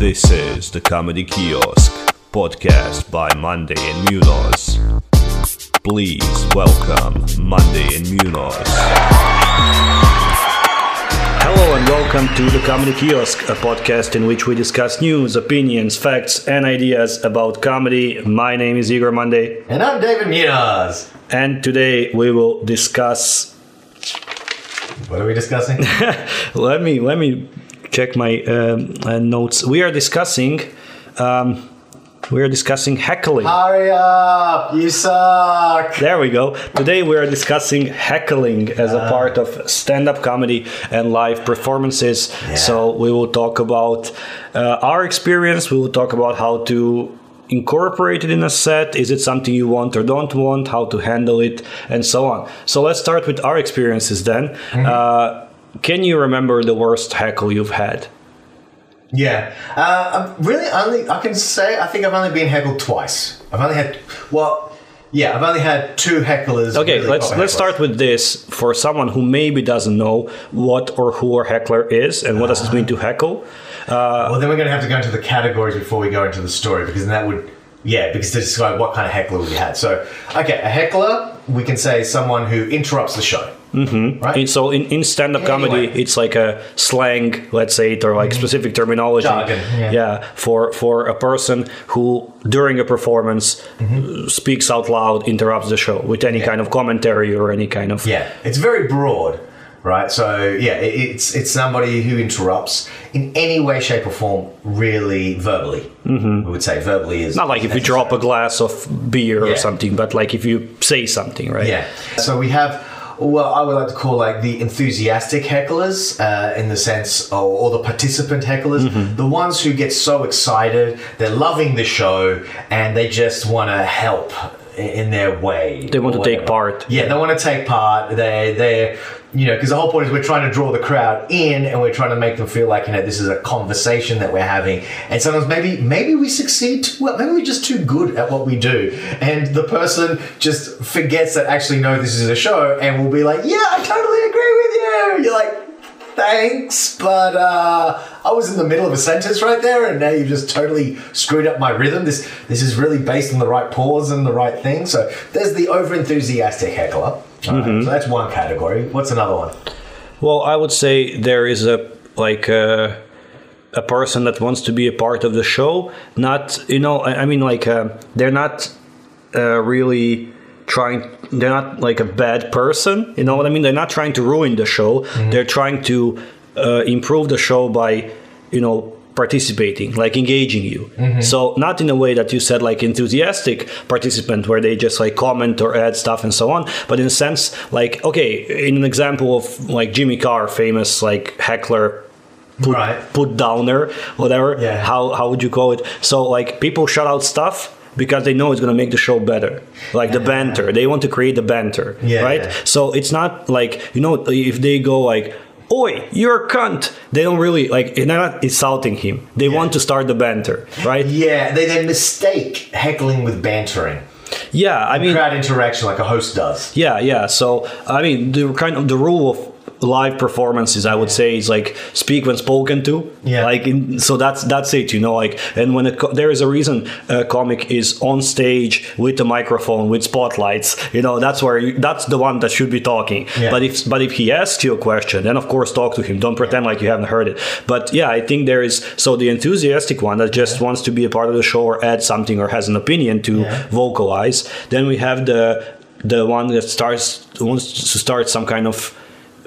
This is the Comedy Kiosk podcast by Mondae and Munoz. Please welcome Mondae and Munoz. Hello and welcome to the Comedy Kiosk, a podcast in which we discuss news, opinions, facts, and ideas about comedy. My name is Igor Mondae, And I'm David Munoz. and today we will discuss. What are we discussing? Let me let me check my um, uh, notes. We are discussing. Um, we are discussing heckling. Hurry up! You suck! There we go. Today we are discussing heckling as a part of stand-up comedy and live performances. So we will talk about uh, our experience. We will talk about how to incorporate it in a set. Is it something you want or don't want? How to handle it, and so on. So let's start with our experiences then. Uh, can you remember the worst heckle you've had? Yeah. Uh, I'm really only, I can say, I think I've only been heckled twice. I've only had, well, yeah, I've only had two hecklers. Okay, really let's let's hecklers. start with this for someone who maybe doesn't know what or who a heckler is and what does it mean to heckle. Well, then we're going to have to go into the categories before we go into the story because then that would, yeah, because to describe what kind of heckler we had. So, okay, a heckler, we can say someone who interrupts the show. Mm-hmm. Right? So in, in stand-up comedy, Anyway. it's like a slang, let's say it, or like specific terminology. Jargon, yeah. for for a person who during a performance uh, speaks out loud, interrupts the show with any kind of commentary or any kind of Yeah, it's very broad, right? So yeah, it, it's it's somebody who interrupts in any way, shape, or form, really verbally. Mm-hmm. We would say verbally is not like if you drop a glass of beer or something, but like if you say something, right? Yeah. So we have. Well, I would like to call like the enthusiastic hecklers, uh, in the sense, or, or the participant hecklers, Mm-hmm. the ones who get so excited, they're loving the show, and they just want to help in their way. They want to take part. Yeah, they want to take part. They they you know because the whole point is we're trying to draw the crowd in and we're trying to make them feel like you know this is a conversation that we're having. And sometimes maybe maybe we succeed too well. Maybe we're just too good at what we do, and the person just forgets that actually no, this is a show, and will be like, yeah, I totally agree with you. You're like. Thanks, but uh, I was in the middle of a sentence right there, and now you've just totally screwed up my rhythm. This this is really based on the right pause and the right thing. So there's the over enthusiastic heckler. Right, Mm-hmm. so that's one category. What's another one? Well, I would say there is a like a, a person that wants to be a part of the show. Not you know, I, I mean like uh, they're not uh, really trying. They're not like a bad person. You know what I mean? They're not trying to ruin the show. They're trying to uh, improve the show by you know participating like engaging you mm-hmm. so not in a way that you said like enthusiastic participant where they just like comment or add stuff and so on but in a sense like okay in an example of like jimmy carr famous like heckler put, Right. put downer whatever Yeah. how how would you call it so like people shout out stuff because they know it's going to make the show better like the banter they want to create the banter Yeah, right yeah. so it's not like you know if they go like oi you're a cunt they don't really like they're not insulting him they want to start the banter right Yeah, they then mistake heckling with bantering, yeah i mean crowd interaction like a host does. Yeah, yeah. So I mean, the kind of the rule of live performances, I would say, is like speak when spoken to. Yeah. Like, in, so that's that's it. You know, like, and when a co- there is a reason a comic is on stage with a microphone with spotlights. You know, that's where you, that's the one that should be talking. Yeah. But if but if he asks you a question, then of course talk to him. Don't pretend like you haven't heard it. But yeah, I think there is so the enthusiastic one that just wants to be a part of the show or add something or has an opinion to Yeah. vocalize. Then we have the the one that starts wants to start some kind of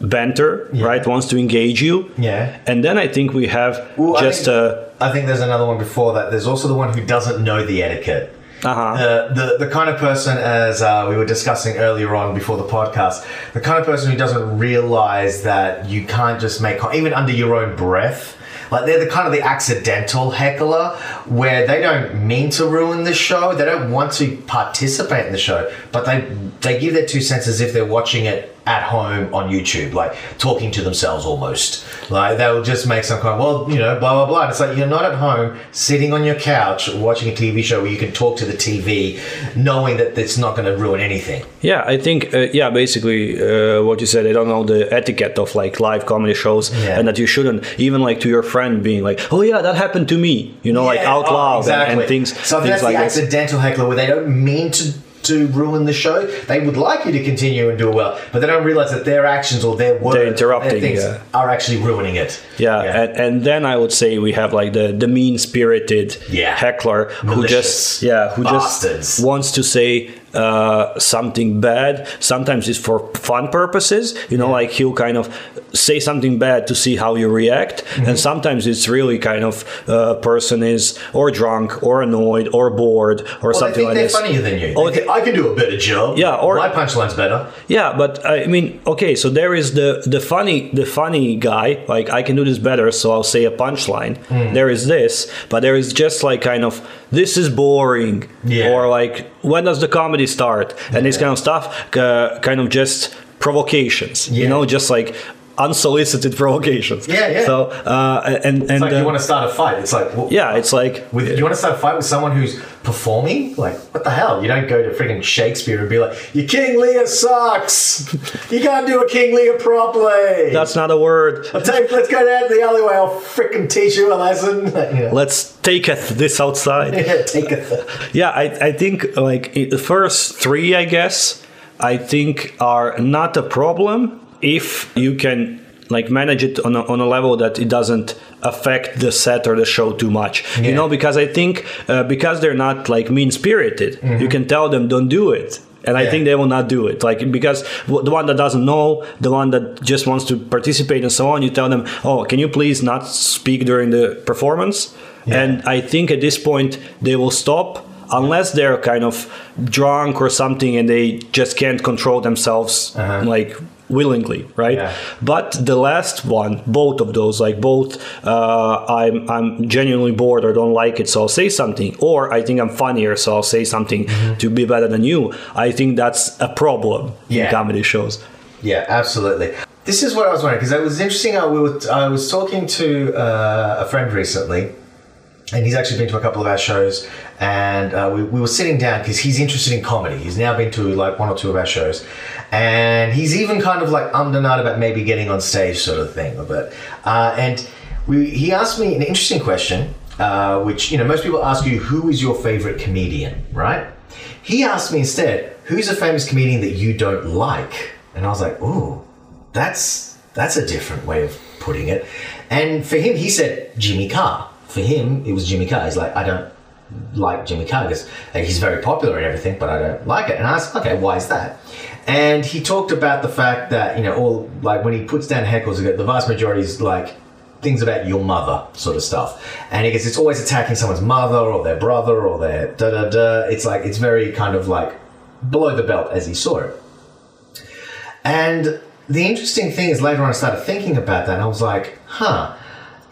banter, Yeah. right? Wants to engage you. Yeah. And then I think we have Well, I just think- uh I think there's another one before that. There's also the one who doesn't know the etiquette. uh-huh. the, the the kind of person as uh, we were discussing earlier on before the podcast the kind of person who doesn't realize that you can't just make even under your own breath like they're the kind of the accidental heckler where they don't mean to ruin the show they don't want to participate in the show but they they give their two cents as if they're watching it at home on YouTube, like talking to themselves almost. Like they'll just make some kind of, well, you know, blah, blah, blah. And it's like you're not at home sitting on your couch watching a TV show where you can talk to the TV knowing that it's not going to ruin anything. Yeah, I think uh, yeah, basically uh, what you said. I don't know the etiquette of like live comedy shows, Yeah. and that you shouldn't even like to your friend being like, "Oh yeah, that happened to me," you know, like out oh, loud and- exactly. and, things, So things that's like the accidental heckler where they don't mean to to ruin the show. They would like you to continue and do well, but they don't realize that their actions or their words, They're interrupting, things yeah. are actually ruining it. Yeah, And, and then I would say we have like the the mean spirited Yeah. heckler who just yeah who bastards. just wants to say uh, something bad. Sometimes it's for fun purposes, you know, like he'll kind of say something bad to see how you react, Mm-hmm. and sometimes it's really kind of uh, person is or drunk or annoyed or bored or Well, something think like they're this. funnier than you. Oh, They I can do a better job. Yeah, or- my punchline's better. Yeah, but I mean, okay, so there is the the funny the funny guy, like I can do this better, so I'll say a punchline. Hmm. There is this, but there is just like kind of this is boring, Yeah. or like when does the comedy start, and this kind of stuff, uh, kind of just provocations, you know, just like unsolicited provocations. Yeah, yeah. So uh, and and It's like uh, you want to start a fight. It's like well, yeah, it's like With, you want to start a fight with someone who's performing? Like, what the hell? You don't go to freaking Shakespeare and be like, "Your King Lear sucks. You can't do a King Lear properly." that's not a word. I'll take, let's go down to the alleyway. I'll freaking teach you a lesson. You know. Let's take this outside. take a. Yeah, I, I think like the first three, I guess, I think are not a problem if you can like manage it on a, on a level that it doesn't affect the set or the show too much. You know, because I think uh, because they're not like mean spirited, you can tell them don't do it. And I Mm-hmm. Think they will not do it. Like because w- the one that doesn't know, the one that just wants to participate and so on, you tell them, "Oh, can you please not speak during the performance?" Yeah. And I think at this point they will stop unless they're kind of drunk or something and they just can't control themselves Uh-huh. like willingly right Yeah. but the last one both of those like both uh, I'm, I'm genuinely bored or don't like it so i'll say something or i think i'm funnier so i'll say something Mm-hmm. to be better than you i think that's a problem in comedy shows Yeah, absolutely. This is what I was wondering because it was interesting. I, we were, I was talking to uh, a friend recently, and he's actually been to a couple of our shows. And uh, we, we were sitting down because he's interested in comedy. He's now been to like one or two of our shows, and he's even kind of like ummed ahed about maybe getting on stage, sort of thing. But uh, and we, he asked me an interesting question, uh, which you know most people ask you, who is your favorite comedian, right? He asked me instead, who's a famous comedian that you don't like? And I was like, ooh, that's that's a different way of putting it. And for him, he said Jimmy Carr. For him, it was Jimmy Carr. He's like, I don't like Jimmy Carr because he's very popular and everything, but I don't like it. And I asked, okay, why is that? And he talked about the fact that you know, all like when he puts down heckles, the vast majority is like things about your mother sort of stuff. And he goes, it's always attacking someone's mother or their brother or their da da da. It's like it's very kind of like below the belt as he saw it. And the interesting thing is later on I started thinking about that and I was like, huh,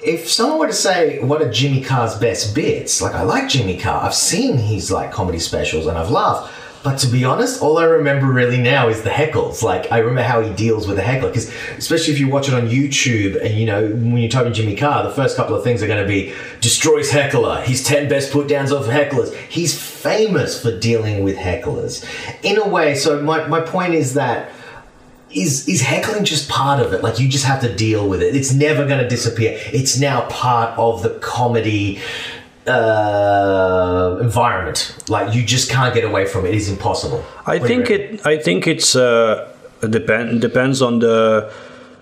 if someone were to say what are Jimmy Carr's best bits, like I like Jimmy Carr, I've seen his like comedy specials and I've laughed. But to be honest, all I remember really now is the heckles. Like I remember how he deals with the heckler, because especially if you watch it on YouTube, and you know when you type in Jimmy Carr, the first couple of things are going to be destroys heckler. His ten best put downs of hecklers. He's famous for dealing with hecklers, in a way. So my my point is that is is heckling just part of it like you just have to deal with it it's never going to disappear it's now part of the comedy uh, environment like you just can't get away from it it's impossible I What think it. I think it's uh, depend depends on the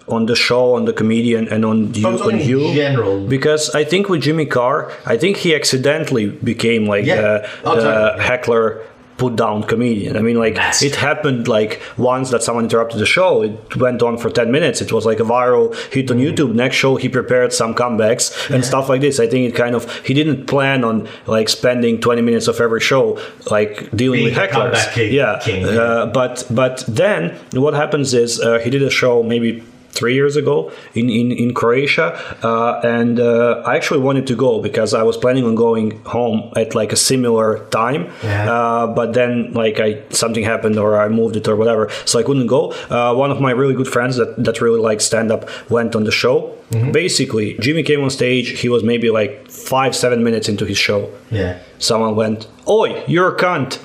on the show, on the comedian, and on you. On you. in general. Because I think with Jimmy Carr, I think he accidentally became like Yeah. uh, Oh, the totally, heckler put down comedian. I mean, like Massive. it happened like once that someone interrupted the show. It went on for ten minutes. It was like a viral hit on Mm. YouTube. Next show, he prepared some comebacks and stuff like this. I think it kind of he didn't plan on like spending twenty minutes of every show like dealing Being with hecklers. king- yeah, king, uh, but but then what happens is uh, he did a show maybe three years ago in in, in Croatia, uh, and uh, I actually wanted to go because I was planning on going home at like a similar time, Yeah. uh, but then like I something happened or I moved it or whatever, so I couldn't go. Uh, one of my really good friends that that really like stand up went on the show. Mm-hmm. Basically, Jimmy came on stage. He was maybe like five seven minutes into his show yeah someone went, "Oi, you're a cunt."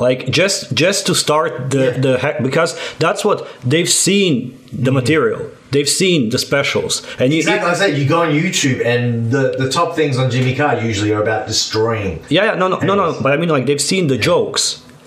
Like just just to start the Yeah. the heck because that's what they've seen the mm-hmm. material. they've seen the specials, and you, Exactly. Like I said, you go on YouTube, and the, the top things on Jimmy Carr usually are about destroying. Yeah, yeah, no, no, no, no. Anyways. But I mean, like they've seen the jokes.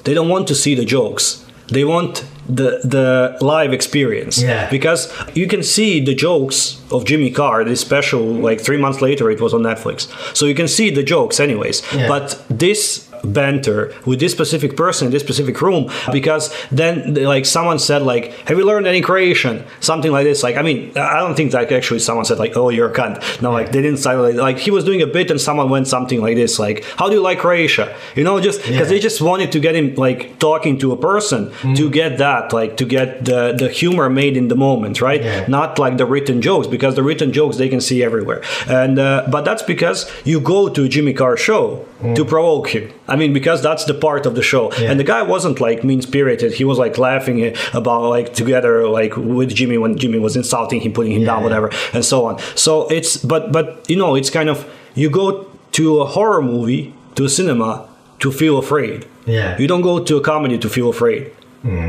They don't want to see the jokes. They want the the live experience. Yeah. Because you can see the jokes of Jimmy Carr. This special, like three months later, it was on Netflix. So you can see the jokes, anyways. Yeah. But this banter with this specific person in this specific room because then like someone said like have you learned any croatian something like this. Like i mean i don't think that actually someone said like oh you're a cunt. No like they didn't say like, like he was doing a bit and someone went something like this like how do you like croatia? You know just because Yeah. they just wanted to get him like talking to a person Mm-hmm. to get that like to get the the humor made in the moment right? Yeah. not like the written jokes because the written jokes they can see everywhere. And uh, but that's because you go to jimmy carr show to provoke him i mean because that's the part of the show. Yeah. and the guy wasn't like mean spirited he was like laughing about like together like with jimmy when jimmy was insulting him putting him Yeah, down yeah. whatever and so on so it's but but you know it's kind of you go to a horror movie to a cinema to feel afraid Yeah. you don't go to a comedy to feel afraid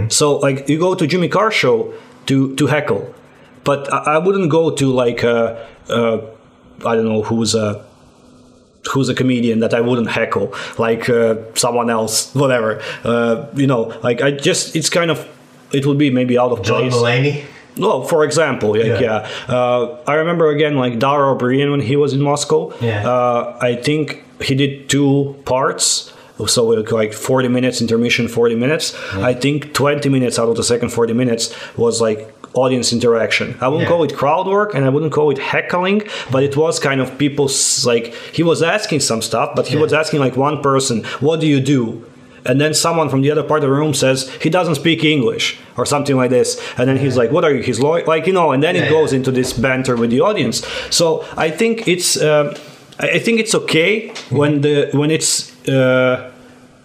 so like you go to Jimmy Carr show to to heckle, but I, I wouldn't go to like uh, uh, I don't know who's a who's a comedian that I wouldn't heckle like uh, someone else whatever uh, you know like I just it's kind of it would be maybe out of John place. Mulaney. No, for example, like, Yeah. yeah. Uh, I remember again, like Dara Ó Briain when he was in Moscow. Yeah. Uh, I think he did two parts. So like- like 40 minutes intermission, 40 minutes. I think 20 minutes out of the second 40 minutes was like audience interaction. I wouldn't Yeah. call it crowd work and I wouldn't call it heckling, but it was kind of people's like he was asking some stuff, but he Yeah. was asking like one person, "What do you do?" and then someone from the other part of the room says he doesn't speak english or something like this and then he's like what are you his lawyer like you know and then it goes into this banter with the audience so i think it's um, i I think it's okay when the when it's uh,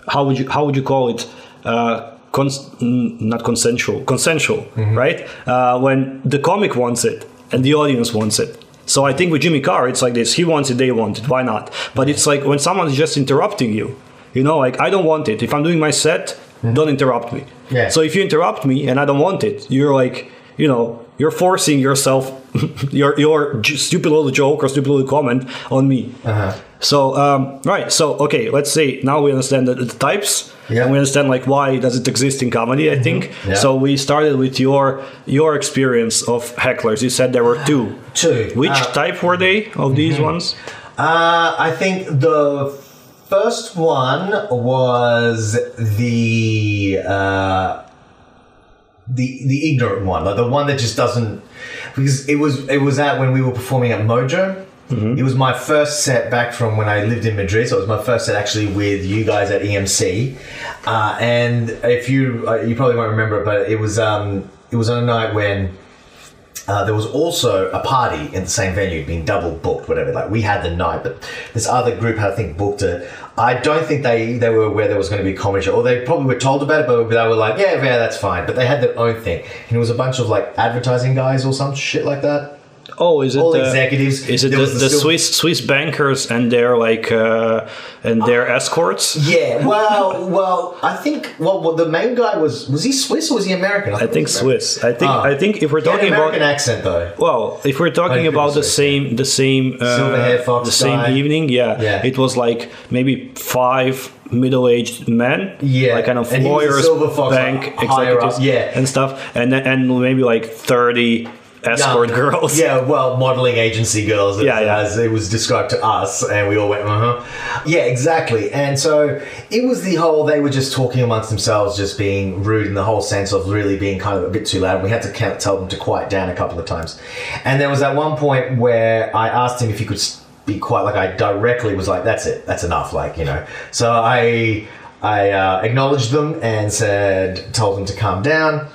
how would you how would you call it uh, cons- not consensual consensual right uh, when the comic wants it and the audience wants it so I think with Jimmy Carr, it's like this: he wants it, they want it. Why not? But it's like when someone's just interrupting you, you know, like I don't want it. If I'm doing my set, don't interrupt me. Yeah. So if you interrupt me and I don't want it, you're like, you know, you're forcing yourself, your your stupid little joke or stupid little comment on me. Uh-huh. So um, right. So okay, let's say now we understand the, the types. Yeah. And we understand like why does it exist in comedy? I think. Yeah. So we started with your your experience of hecklers. You said there were two. Two. Which Uh, type were they of these ones? Uh, I think the first one was the uh, the the ignorant one, like the one that just doesn't because it was it was at when we were performing at Mojo. It was my first set back from when I lived in Madrid, so it was my first set actually with you guys at EMC. Uh, and if you uh, you probably won't remember it, but it was um, it was on a night when uh, there was also a party in the same venue being double booked, whatever. Like we had the night, but this other group had I think booked it. I don't think they they were aware there was going to be a comedy show, or they probably were told about it, but they were like, yeah, yeah, that's fine. But they had their own thing, and it was a bunch of like advertising guys or some shit like that. Oh, is it All the, executives. Is it the, the Swiss Swiss bankers and their like uh, and their escorts? Yeah, well, well, I think well, well, the main guy was was he Swiss or was he American? I think Swiss. I think Ah. I think if we're talking American about accent though. well, if we're talking about the same the same uh, the same guy. evening, yeah, Yeah. it was like maybe five middle-aged men, Yeah, like kind of and he was a lawyers, bank like, executives, yeah. and stuff, and and maybe like thirty escort Young- girls. Yeah, well, modeling agency girls. Yeah, yeah. As it was described to us, and we all went, uh huh. Yeah, exactly. And so it was the whole. They were just talking amongst themselves, just being rude in the whole sense of really being kind of a bit too loud. We had to tell them to quiet down a couple of times. And there was that one point where I asked him if he could be quiet. Like I directly was like, "That's it. That's enough." Like you know. So I I uh, acknowledged them and said, told them to calm down.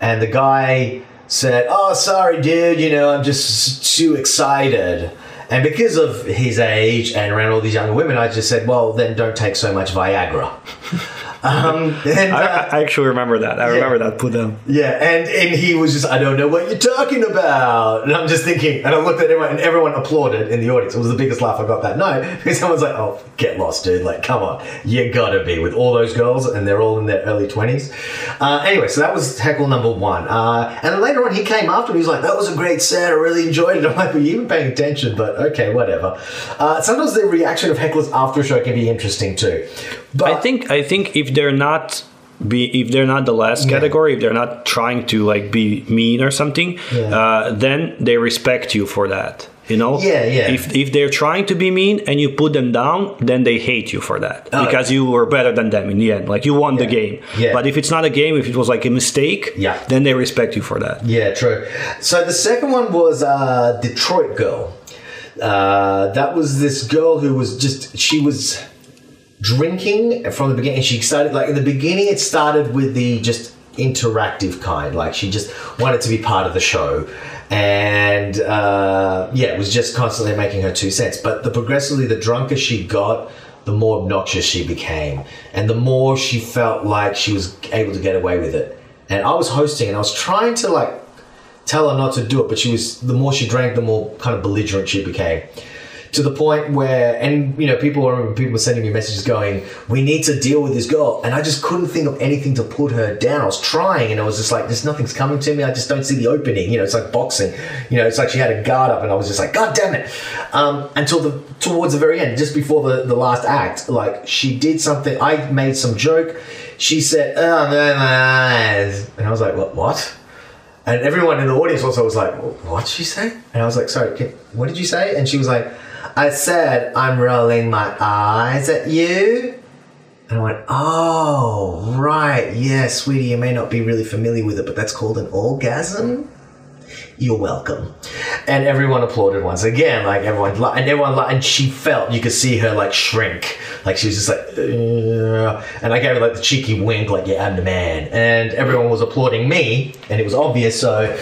And the guy said, "Oh, sorry, dude. You know, I'm just too excited." And because of his age and around all these young women, I just said, "Well, then don't take so much Viagra." Um, and, I, uh, I actually remember that. I remember that put down. yeah, and, and he was just, I don't know what you're talking about. And I'm just thinking, and I looked at everyone, and everyone applauded in the audience. It was the biggest laugh I got that night because someone's like, oh, get lost, dude. Like, come on. You gotta be with all those girls, and they're all in their early 20s. Uh, anyway, so that was heckle number one. Uh, and then later on, he came after me. He was like, that was a great set. I really enjoyed it. I'm like, were you even paying attention? But okay, whatever. Uh, sometimes the reaction of hecklers after a show can be interesting too. But I think I think if they're not be if they're not the last category, if they're not trying to like be mean or something, Yeah. uh, then they respect you for that. You know, Yeah, yeah. If if they're trying to be mean and you put them down, then they hate you for that Oh. because you were better than them in the end. Like you won the game. Yeah. But if it's not a game, if it was like a mistake, Yeah. then they respect you for that. Yeah, true. So the second one was uh, Detroit Girl. Uh, that was this girl who was just she was drinking from the beginning. She started like in the beginning. It started with the just interactive kind. Like she just wanted to be part of the show, and uh, yeah, it was just constantly making her two cents. But the progressively, the drunker she got. The more obnoxious she became, and the more she felt like she was able to get away with it. And I was hosting, and I was trying to like tell her not to do it, but she was the more she drank, the more kind of belligerent she became. To the point where, and you know, people were people were sending me messages going, "We need to deal with this girl," and I just couldn't think of anything to put her down. I was trying, and I was just like, "There's nothing's coming to me. I just don't see the opening." You know, it's like boxing. You know, it's like she had a guard up, and I was just like, "God damn it!" Um, until the towards the very end, just before the the last act, like she did something. I made some joke. She said, "Oh, no, no," and I was like, "What? What?" And everyone in the audience also was like, "What'd she say?" And I was like, "Sorry, what did you say?" And she was like, "I said I'm rolling my eyes at you." And I went, "Oh, right, yeah, sweetie, you may not be really familiar with it, but that's called an orgasm." You're welcome. And everyone applauded once again, like everyone, and everyone, and she felt you could see her like shrink, like she was just like, "Ugh." and I gave her like the cheeky wink, like yeah, I'm the man, and everyone was applauding me, and it was obvious, so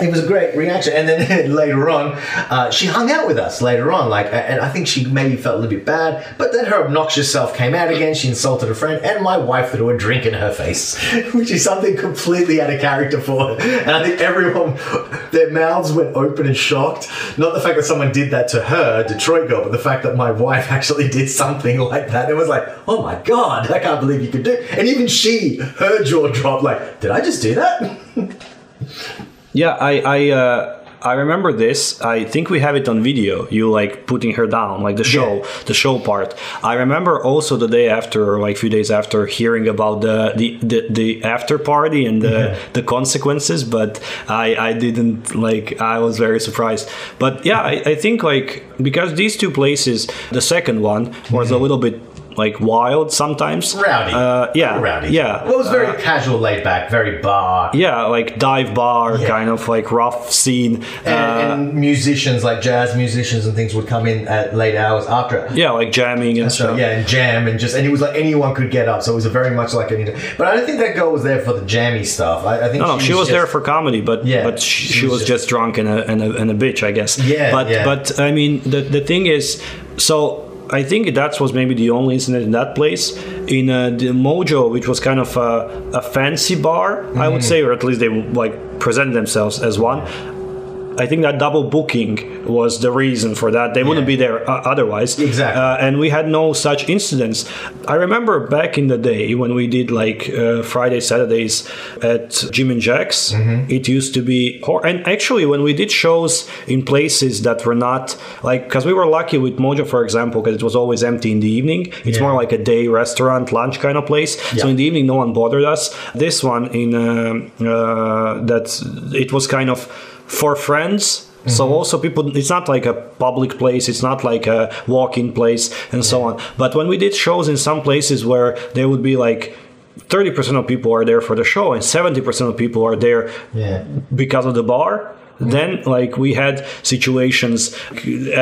it was a great reaction. And then later on, uh, she hung out with us later on, like, and I think she maybe felt a little bit bad, but then her obnoxious self came out again. She insulted a friend, and my wife threw a drink in her face, which is something completely out of character for her. And I think everyone, their mouths went open and shocked. Not the fact that someone did that to her, Detroit girl, but the fact that my wife actually did something like that. It was like, oh my god, I can't believe you could do. And even she, her jaw dropped. Like, did I just do that? Yeah, I I uh, I remember this. I think we have it on video. You like putting her down, like the show, Yeah. the show part. I remember also the day after, like a few days after, hearing about the the, the, the after party and the, Yeah. the consequences. But I I didn't like. I was very surprised. But yeah, I, I think like because these two places, the second one was a little bit like wild sometimes. Rowdy. Uh, yeah. Rowdy. Yeah. Well, it was very casual, laid back, very bar. yeah, like dive bar, Yeah. kind of like rough scene. And, Uh, and musicians, like jazz musicians and things, would come in at late hours after. yeah, like jamming and So stuff. yeah, and jam and just and it was like anyone could get up, so it was a very much like an. But I don't think that girl was there for the jammy stuff. I, I think No, no, she was there just- for comedy, but Yeah, but she, she she was was just drunk and a, and a and a bitch, I guess. Yeah, but yeah. but I mean the the thing is, so I think that was maybe the only incident in that place. In uh, the Mojo, which was kind of a, a fancy bar, I Mm. would say, or at least they like present themselves as one. I think that double booking was the reason for that. They wouldn't Yeah. be there uh, otherwise. Exactly. Uh, and we had no such incidents. I remember back in the day when we did like uh, Friday, Saturdays at Jim and Jack's, Mm-hmm. it used to be, hor- and actually when we did shows in places that were not like, because we were lucky with Mojo, for example, because it was always empty in the evening. It's Yeah. more like a day restaurant, lunch kind of place. So in the evening, no one bothered us. This one in um uh, that it was kind of for friends. So Mm-hmm. also people, it's not like a public place. It's not like a walk-in place and so on. But when we did shows in some places where there would be like 30% of people are there for the show and 70% of people are there Yeah. because of the bar then like we had situations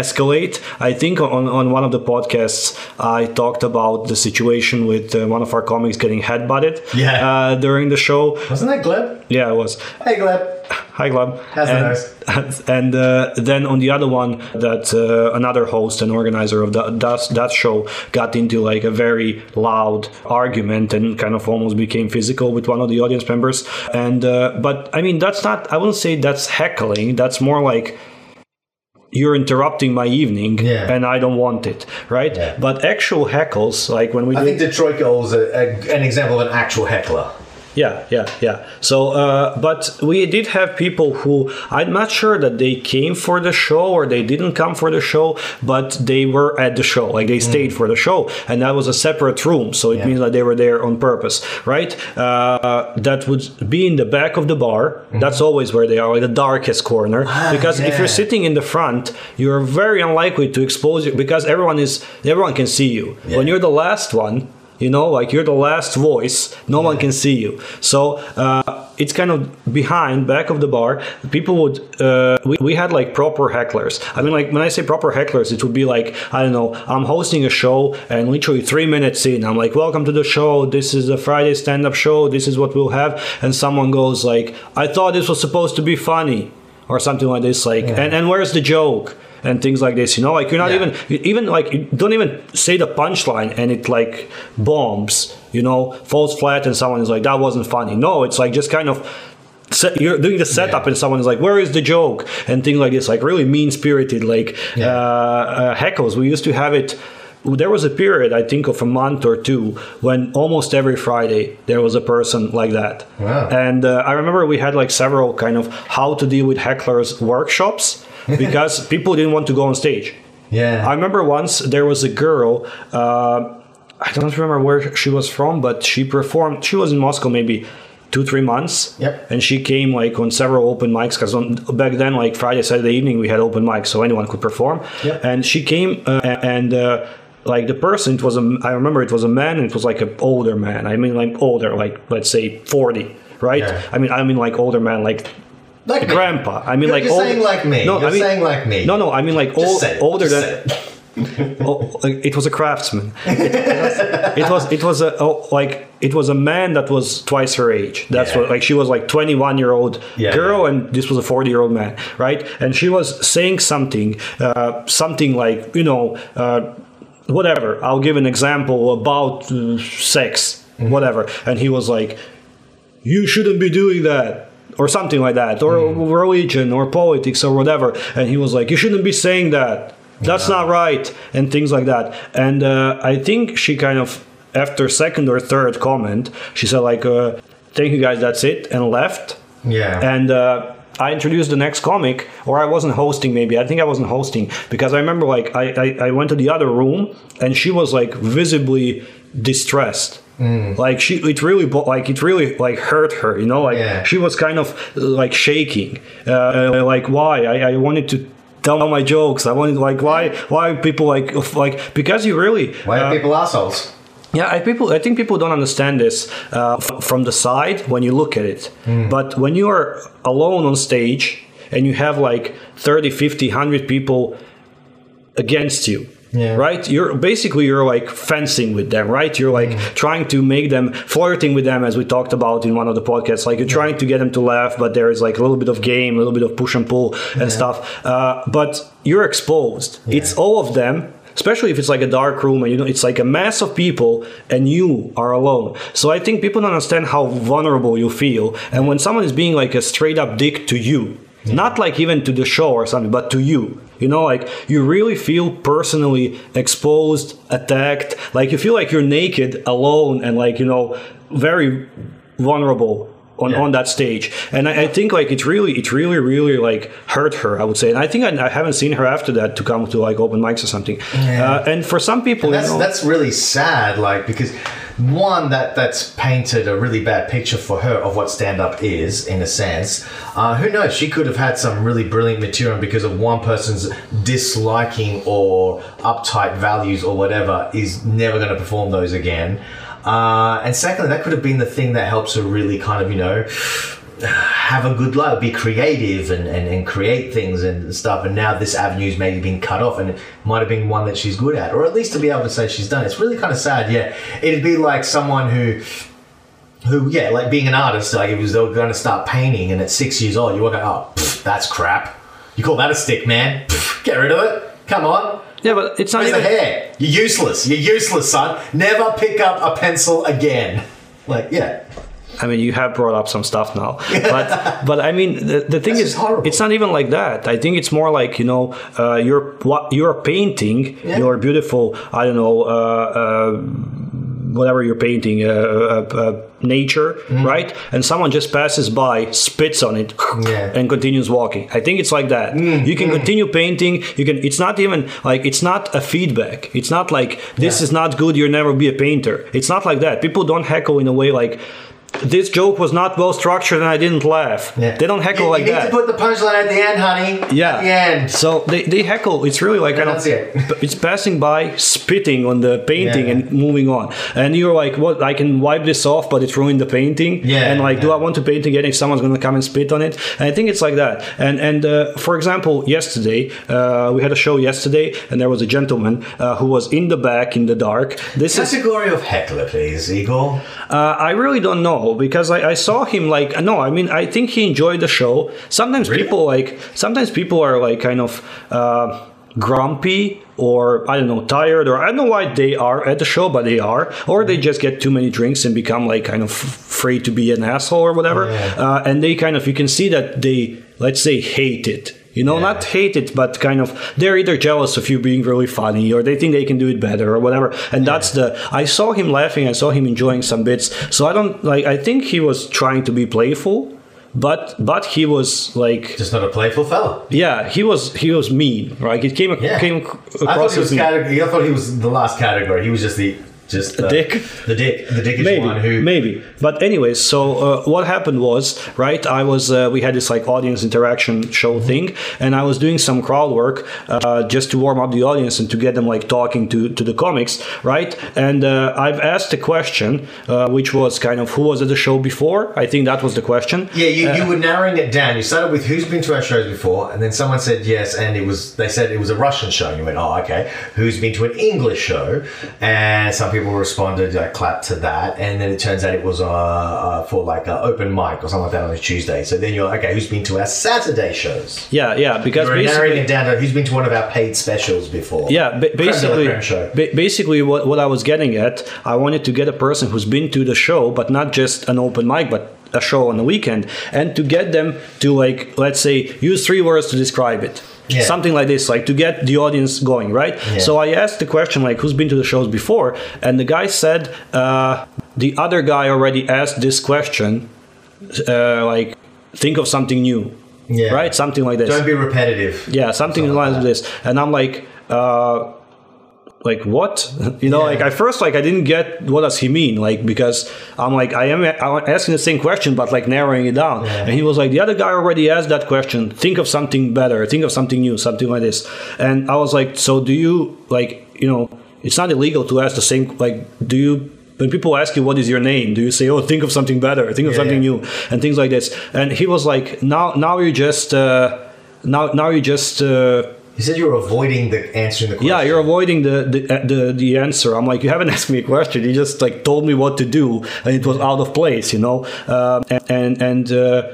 escalate i think on, on one of the podcasts i talked about the situation with uh, one of our comics getting headbutted Yeah. uh, during the show Wasn't that Gleb? Yeah, it was. Hey, Gleb. Hi, Gleb. How's the and? And uh, then on the other one, that uh, another host and organizer of that, that that show got into like a very loud argument and kind of almost became physical with one of the audience members. And uh, but I mean, that's not. I wouldn't say that's heckling. That's more like you're interrupting my evening Yeah. and I don't want it, right? Yeah. But actual heckles, like when we I do think Detroit Girls are a, an example of an actual heckler. Yeah, yeah, yeah. So, uh, but we did have people who I'm not sure that they came for the show or they didn't come for the show, but they were at the show, like they stayed for the show, and that was a separate room, so it Yeah. means that they were there on purpose, right? Uh, that would be in the back of the bar. That's always where they are, like the darkest corner, because if you're sitting in the front, you're very unlikely to expose you because everyone is everyone can see you. When you're the last one, you know like you're the last voice no one can see you. So uh, it's kind of behind back of the bar people would uh, we, we had like proper hecklers. I mean like when i say proper hecklers it would be like i don't know i'm hosting a show and literally three minutes in i'm like welcome to the show. This is a friday stand-up show. This is what we'll have. And someone goes like i thought this was supposed to be funny or something like this like and, and where's the joke and things like this you know like you're not Yeah. even even like you don't even say the punchline and it like bombs you know falls flat and someone is like that wasn't funny no it's like just kind of set, you're doing the setup Yeah. and someone is like where is the joke and things like this like really mean spirited like Yeah. uh, uh, heckles we used to have it there was a period i think of a month or two when almost every friday there was a person like that Wow. and uh, i remember we had like several kind of how to deal with hecklers workshops because people didn't want to go on stage Yeah. I remember once there was a girl. Uh, I don't remember where she was from, but she performed. She was in Moscow maybe two three months. Yep. And she came like on several open mics because back then like Friday Saturday evening we had open mics so anyone could perform. Yep. And she came uh, and. Uh, like the person, it was a. I remember it was a man, and it was like an older man. I mean, like older, like let's say forty, right? Yeah. I mean, I mean like older man, like like grandpa. I mean, You're like just old- saying like me. No, You're I mean, saying like me. No, no, I mean like Just old, say it. older Just than. say it. oh, it was a craftsman. It, it was it was a oh, like it was a man that was twice her age. That's Yeah. what like she was like twenty one year old Yeah, girl, yeah. and this was a forty year old man, right? And she was saying something, uh, something like you know. Uh, Whatever. I'll give an example about uh, sex, Mm-hmm. whatever. And he was like, "You shouldn't be doing that," or something like that, or Mm. religion, or politics, or whatever. And he was like, "You shouldn't be saying that. That's not right," and things like that. And uh, I think she kind of, after second or third comment, she said like, uh, "Thank you guys, that's it," and left. Yeah. And uh, I introduced the next comic, or I wasn't hosting. Maybe I think I wasn't hosting because I remember like I, I, I went to the other room and she was like visibly distressed. Mm. Like she, it really, like it really, like hurt her. You know, like Yeah. she was kind of uh, like shaking. Uh, like why? I, I wanted to tell my jokes. I wanted like why? Why people like like because you really Why are uh, people assholes? yeah, I people I think people don't understand this uh, f- from the side when you look at it. But when you are alone on stage and you have like 30, 50, 100 people against you. Yeah. Right? You're basically you're like fencing with them, right? You're like trying to make them flirting with them as we talked about in one of the podcasts. Like you're trying to get them to laugh, but there is like a little bit of game, a little bit of push and pull and stuff. Uh, but you're exposed. It's all of them especially if it's like a dark room and you know it's like a mass of people and you are alone so i think people don't understand how vulnerable you feel and when someone is being like a straight up dick to you not like even to the show or something but to you you know like you really feel personally exposed attacked like you feel like you're naked alone and like you know very vulnerable on, Yeah. on that stage and I, I think like it really it really really like hurt her i would say and i think i, I haven't seen her after that to come to like open mics or something uh, and for some people That's you know, that's really sad. Like because one that that's painted a really bad picture for her of what stand up is in a sense. Uh, who knows? She could have had some really brilliant material because of one person's disliking or uptight values or whatever. Is never going to perform those again. Uh, and secondly, that could have been the thing that helps her really kind of you know have a good life, be creative and, and, and create things and stuff. And now this avenue's maybe been cut off and it might have been one that she's good at, or at least to be able to say she's done. it. It's really kind of sad. Yeah. It'd be like someone who who, yeah, like being an artist, like it was they were going to start painting, and at six years old, you were going, oh, pff, that's crap. You call that a stick, man? Pff, get rid of it. Come on. Yeah, but it's not Where's the even. hair? You're useless. You're useless, son. Never pick up a pencil again. Like, yeah. I mean, you have brought up some stuff now, but but I mean, the, the thing is, horrible. it's not even like that. I think it's more like you know, uh, you're what you're painting Yeah. your beautiful. I don't know. Uh, uh, Whatever you're painting, uh, uh, uh, nature, Mm. right? And someone just passes by, spits on it, Yeah. and continues walking. I think it's like that. Mm, You can continue painting. You can. It's not even like it's not a feedback. It's not like this Yeah. is not good. You'll never be a painter. It's not like that. People don't heckle in a way like this joke was not well structured and I didn't laugh. Yeah. They don't heckle you, like you need that. to put the punchline at the end, honey. yeah. At the end. So they, they heckle. It's really like I don't, That's it. It's passing by, spitting on the painting, Yeah. and moving on. And you're like, "What? I can wipe this off, but it ruined the painting." Yeah, And like, do. I want to paint again if someone's going to come and spit on it? And I think it's like that. And and uh, for example, yesterday uh, we had a show yesterday, and there was a gentleman uh, who was in the back in the dark. This is Category of heckler, please, Igor. uh, I really don't know because I, I saw him like no, I mean I think he enjoyed the show. Sometimes Really? people like sometimes people are like kind of uh, grumpy or I don't know tired or I don't know why they are at the show, but they are, or they just get too many drinks and become like kind of afraid to be an asshole or whatever. Yeah. Uh, and they kind of you can see that they let's say hate it. You know, Yeah. not hate it, but kind of they're either jealous of you being really funny or they think they can do it better or whatever. And that's the I saw him laughing, I saw him enjoying some bits. So I don't like I think he was trying to be playful, but but he was like Just not a playful fellow. yeah, he was he was mean, right? It came Yeah. came I thought across he was as mean. category. I thought he was the last category. He was just the just the dick? The dick. The dickish maybe one who maybe but anyways so uh, what happened was right i was uh, we had this like audience interaction show Mm-hmm. thing and i was doing some crowd work uh, just to warm up the audience and to get them like talking to to the comics right and uh, i've asked a question uh, which was kind of who was at the show before i think that was the question Yeah, you, you were narrowing it down. You started with who's been to our shows before, and then someone said yes, and it was they said it was a Russian show. And you went, oh, okay. Who's been to an English show? And some people responded, like, clapped to that, and then it turns out it was uh, uh, for like an open mic or something like that on a Tuesday. So then you're like, okay. Who's been to our Saturday shows? yeah yeah because You were narrowing basically it down to who's been to one of our paid specials before. Yeah, ba- Creme de la basically, ba- basically, what, what I was getting at, I wanted to get a person who's been to the show, but not just an open mic, but a show on the weekend, and to get them to like, let's say, use three words to describe it. Yeah. Something like this, like to get the audience going, right? Yeah. So I asked the question, like, who's been to the shows before? And the guy said, uh, the other guy already asked this question, uh, like, think of something new, Yeah. right? Something like this. Don't be repetitive. Yeah, something in lines with this. And I'm like, uh, like what? You know, Yeah. like at first, like I didn't get what does he mean, like because I'm like I am I'm asking the same question, but like narrowing it down. Yeah. And he was like, the other guy already asked that question. Think of something better. Think of something new. Something like this. And I was like, so do you like you know? It's not illegal to ask the same. Like, do you? When people ask you what is your name, do you say, "Oh, think of something better, think of Yeah, something new," and things like this? And he was like, "Now, now you just, uh, now, now you just." Uh, You said you were avoiding the answering the question. yeah, you're avoiding the, the the the answer. I'm like, you haven't asked me a question. You just like told me what to do, and it was out of place, you know. Um, and and and, uh,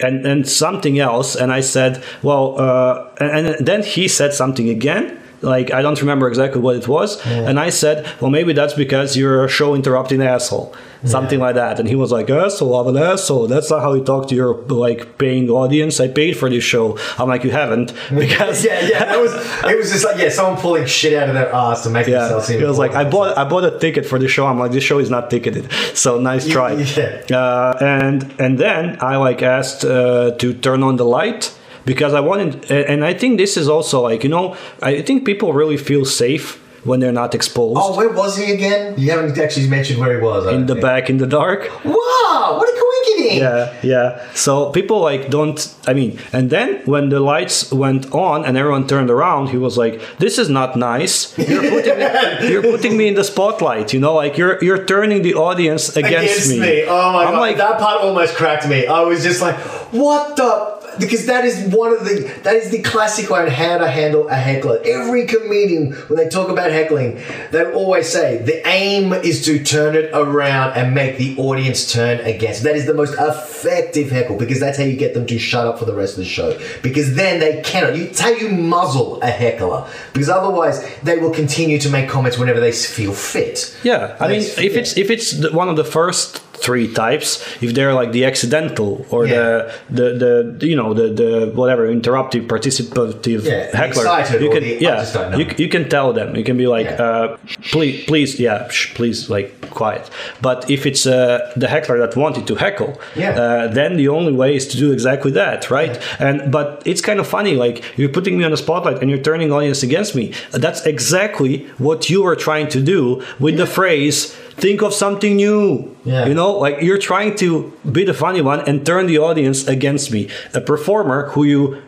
and and something else. And I said, well, uh, and, and then he said something again. Like I don't remember exactly what it was, and I said, "Well, maybe that's because you're a show interrupting asshole, something like that." And he was like, "Asshole, I'm an asshole. That's not how you talk to your like paying audience. I paid for this show." I'm like, "You haven't because yeah, yeah. It was it was just like yeah, someone pulling shit out of their ass to make yeah, themselves seem. he was like, I bought I bought a ticket for the show. I'm like, this show is not ticketed, so nice try. Yeah. Uh, and and then I like asked uh, to turn on the light because I wanted, and I think this is also like you know, I think people really feel safe when they're not exposed Oh, where was he again? You haven't actually mentioned where he was. I in the think. back in the dark. Wow, what a coincidence! Yeah, yeah. So people like don't. I mean, and then when the lights went on and everyone turned around, he was like, "This is not nice. You're putting me, you're putting me in the spotlight. You know, like you're you're turning the audience against, Against me. Oh my I'm god, like, that part almost cracked me. I was just like, what the? Because that is one of the that is the classic way on how to handle a heckler. Every comedian, when they talk about heckling, they always say the aim is to turn it around and make the audience turn against. That is the most effective heckle because that's how you get them to shut up for the rest of the show. Because then they cannot. You, it's how you muzzle a heckler. Because otherwise, they will continue to make comments whenever they feel fit. Yeah, I mean, if it's if it's the, one of the first three types, if they're like the accidental or Yeah. the, the the you know the the whatever interruptive participative Yeah, heckler, you can yeah just don't know. you, you can tell them. You can be like, Yeah. uh, please please yeah shh, please like quiet. But if it's uh, the heckler that wanted to heckle, Yeah. uh, then the only way is to do exactly that, right? And but it's kind of funny, like you're putting me on the spotlight and you're turning audience against me. That's exactly what you were trying to do with the phrase "think of something new." Yeah. You know, like you're trying to be the funny one and turn the audience against me, a performer who you.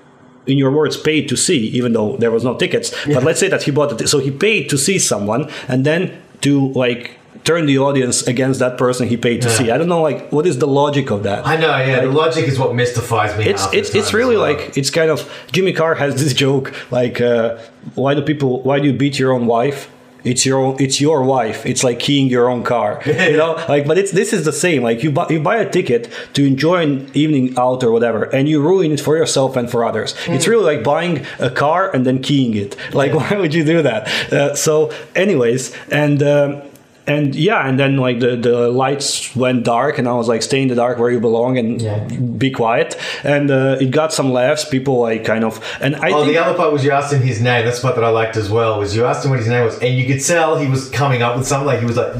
In your words, paid to see, even though there was no tickets. But let's say that he bought it, so he paid to see someone, and then to like turn the audience against that person he paid to Yeah. see. I don't know, like what is the logic of that? I know, yeah. the logic is what mystifies me. it's it's it's really well. like it's kind of Jimmy Carr has this joke like uh, why do people why do you beat your own wife? It's your own, it's your wife. It's like keying your own car, you know. Like, but it's this is the same. Like you buy you buy a ticket to enjoy an evening out or whatever, and you ruin it for yourself and for others. It's Hmm. really like buying a car and then keying it. Like, why would you do that? Uh, so, anyways, and. Um, and yeah, and then like the, the lights went dark, and I was like, "Stay in the dark where you belong, and Yeah. be quiet." And uh, it got some laughs. People like kind of, and I Oh, the other part was you asked him his name. That's the part that I liked as well. Was you asked him what his name was, and you could tell he was coming up with something. Like he was like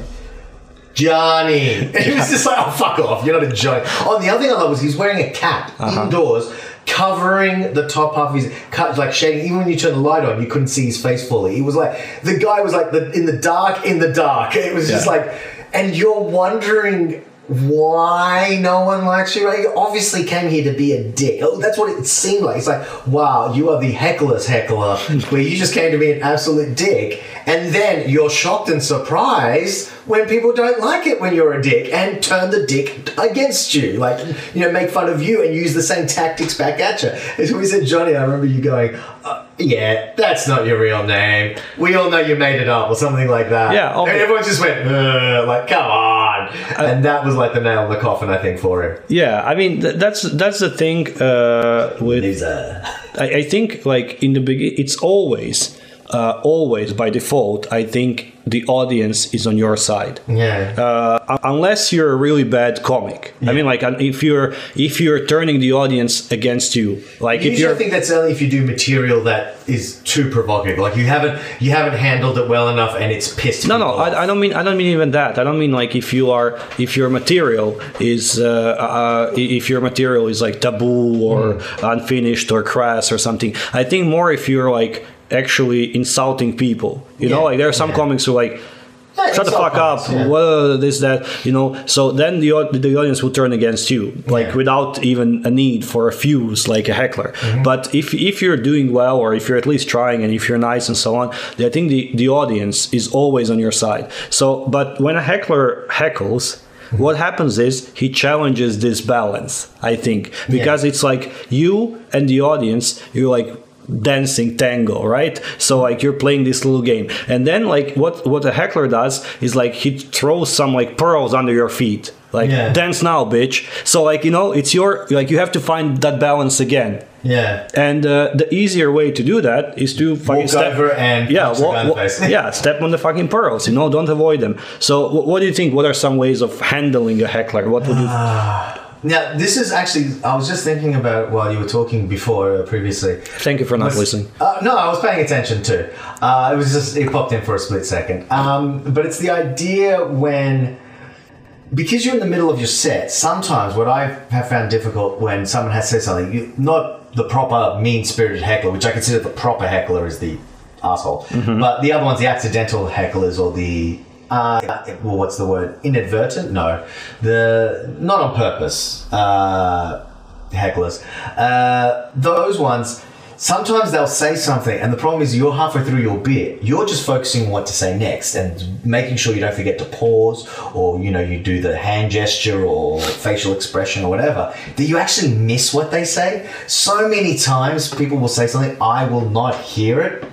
Johnny, and he was just like, "Oh, fuck off! You're not a Johnny." Oh, the other thing I love was he's wearing a cap Uh-huh. indoors, covering the top half of his cut, like shading. Even when you turn the light on, you couldn't see his face fully. He was like the guy was like the in the dark, in the dark. It was just like, and you're wondering why no one likes you. He obviously came here to be a dick. Oh, that's what it seemed like. It's like, wow, you are the heckler's heckler, where you just came to be an absolute dick, and then you're shocked and surprised when people don't like it when you're a dick and turn the dick against you. Like, you know, make fun of you and use the same tactics back at you. As we said, Johnny, I remember you going, uh, yeah, that's not your real name. We all know you made it up, or something like that. Yeah, and everyone just went, like, come on. And that was like the nail in the coffin, I think, for him. yeah, I mean th- that's that's the thing uh, with. I, I think like in the beginning, it's always uh, always by default. I think the audience is on your side. Yeah. uh, unless you're a really bad comic. I mean, like if you're if you're turning the audience against you, like if Usually, you're I think that's only if you do material that is too provocative. Like you haven't you haven't handled it well enough, and it's pissed. no, no. I, I don't mean I don't mean even that. I don't mean like if you are if your material is uh, uh, if your material is like taboo or unfinished or crass or something. I think more if you're like actually insulting people. You know, like there are some yeah. comics who like Yeah, shut the fuck up comics, yeah. what this that you know so then the, the audience will turn against you like Yeah. without even a need for a fuse like a heckler Mm-hmm. but if if you're doing well or if you're at least trying and if you're nice and so on i think the the audience is always on your side so but when a heckler heckles Mm-hmm. what happens is he challenges this balance i think because it's like you and the audience you're like dancing tango right so like you're playing this little game and then like what what a heckler does is like he throws some like pearls under your feet like Yeah. dance now bitch so like you know it's your like you have to find that balance again Yeah. and uh, the easier way to do that is to fucking Walk step over and yeah, punch the wa- guy in the wa- face. yeah, step on the fucking pearls. You know, don't avoid them. So, wh- what do you think? What are some ways of handling a heckler? What would you? Now this is actually I was just thinking about it while you were talking before uh, previously. Thank you for not listening. Uh, no, I was paying attention too. Uh, it was just it popped in for a split second. Um, but it's the idea when because you're in the middle of your set. Sometimes what I have found difficult when someone has said something, you, not the proper mean-spirited heckler, which I consider the proper heckler is the asshole, but the other ones, the accidental hecklers or the uh, well, what's the word? Inadvertent? No, the not on purpose uh, hecklers. Uh, those ones sometimes they'll say something, and the problem is you're halfway through your bit. You're just focusing on what to say next and making sure you don't forget to pause or, you know, you do the hand gesture or facial expression or whatever, that you actually miss what they say. So many times people will say something, I will not hear it.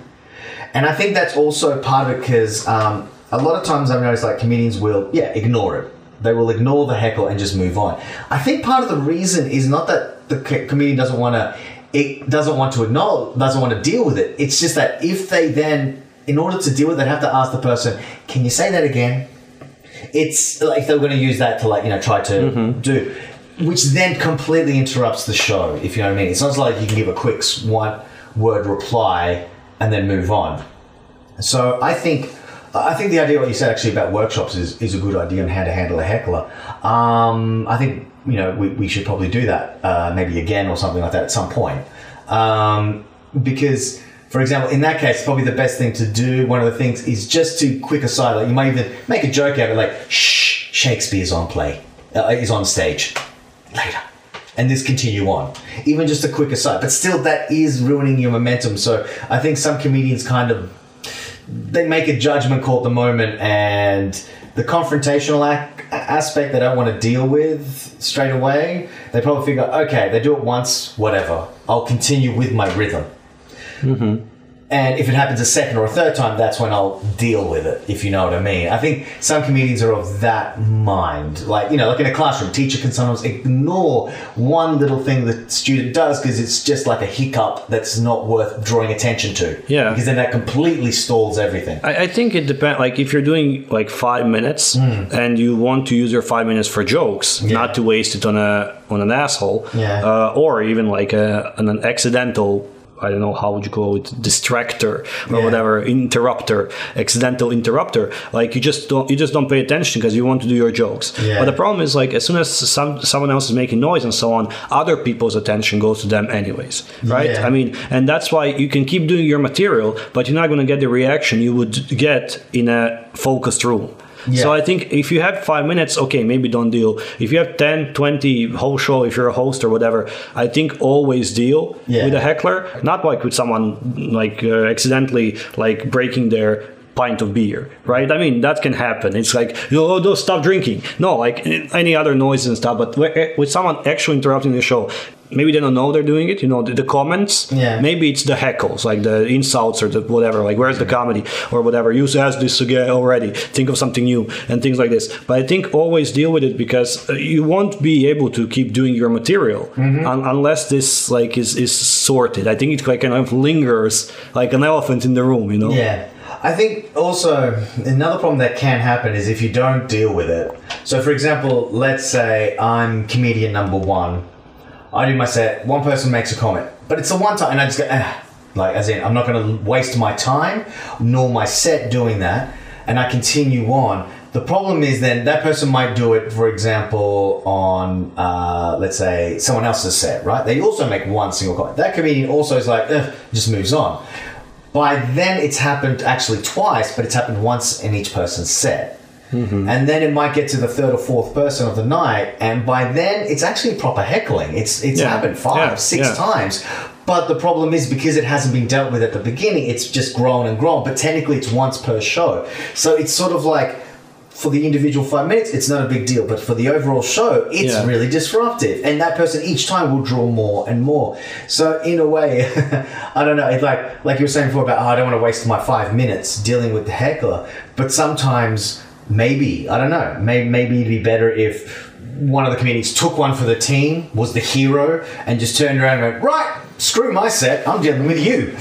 And I think that's also part of it because um, a lot of times I've noticed like comedians will, yeah, ignore it. They will ignore the heckle and just move on. I think part of the reason is not that the comedian doesn't want to, it doesn't want to acknowledge, doesn't want to deal with it. It's just that if they then, in order to deal with it, they have to ask the person, can you say that again? It's like they're going to use that to like, you know, try to mm-hmm. do, which then completely interrupts the show, if you know what I mean. It's not like you can give a quick one word reply and then move on. So I think I think the idea what you said actually about workshops is, is a good idea on how to handle a heckler. Um, I think you know we, we should probably do that uh, maybe again or something like that at some point um, because. For example, in that case, probably the best thing to do, one of the things is just to quick aside, like you might even make a joke out of it, like, shh, Shakespeare's on play, uh, is on stage later and this continue on. Even just a quick aside, but still that is ruining your momentum. So I think some comedians kind of they make a judgment call at the moment, and the confrontational ac- aspect they don't want to deal with straight away. They probably figure, okay, they do it once, whatever. I'll continue with my rhythm. Mm-hmm. And if it happens a second or a third time, that's when I'll deal with it, if you know what I mean. I think some comedians are of that mind. Like, you know, like in a classroom, teacher can sometimes ignore one little thing the student does because it's just like a hiccup that's not worth drawing attention to. Yeah. Because then that completely stalls everything. I, I think it depends. Like if you're doing like five minutes and you want to use your five minutes for jokes. Yeah. not to waste it on a on an asshole, Yeah. uh, or even like a, an, an accidental. I don't know how would you call it, distractor or Yeah. whatever, interrupter, accidental interrupter. Like you just don't you just don't pay attention because you want to do your jokes. Yeah. But the problem is like as soon as some someone else is making noise and so on, other people's attention goes to them anyways, right? Yeah. I mean, and that's why you can keep doing your material, but you're not going to get the reaction you would get in a focused room. Yeah. So I think if you have five minutes, okay, maybe don't deal. If you have 10, 20, whole show, if you're a host or whatever, I think always deal Yeah. with a heckler, not like with someone like uh, accidentally like breaking their pint of beer, right? I mean, that can happen. It's like, oh, don't stop drinking. No, like any other noise and stuff, but with someone actually interrupting the show, maybe they don't know they're doing it, you know, the, the comments, Yeah. maybe it's the heckles, like the insults or the whatever, like where's the comedy or whatever. You asked this again already. Think of something new and things like this. But I think always deal with it because uh, you won't be able to keep doing your material Mm-hmm. un- unless this like is is sorted. I think it like kind of lingers like an elephant in the room, you know. Yeah. I think also another problem that can happen is if you don't deal with it. So, for example, let's say I'm comedian number one. I do my set, one person makes a comment, but it's the one time, and I just go, ah. like, as in, I'm not going to waste my time nor my set doing that, and I continue on. The problem is then that person might do it, for example, on uh, let's say someone else's set, right? They also make one single comment. That comedian also is like, just moves on. By then, it's happened actually twice, but it's happened once in each person's set. Mm-hmm. And then it might get to the third or fourth person of the night, and by then it's actually proper heckling. It's it's Yeah. happened five, Yeah. six Yeah. times. But the problem is because it hasn't been dealt with at the beginning, it's just grown and grown. But technically, it's once per show, so it's sort of like for the individual five minutes, it's not a big deal. But for the overall show, it's Yeah. really disruptive, and that person each time will draw more and more. So in a way, I don't know. It's like like you were saying before about oh, I don't want to waste my five minutes dealing with the heckler. But sometimes maybe I don't know. Maybe maybe it'd be better if one of the comedians took one for the team, was the hero, and just turned around and went right. Screw my set. I'm dealing with you.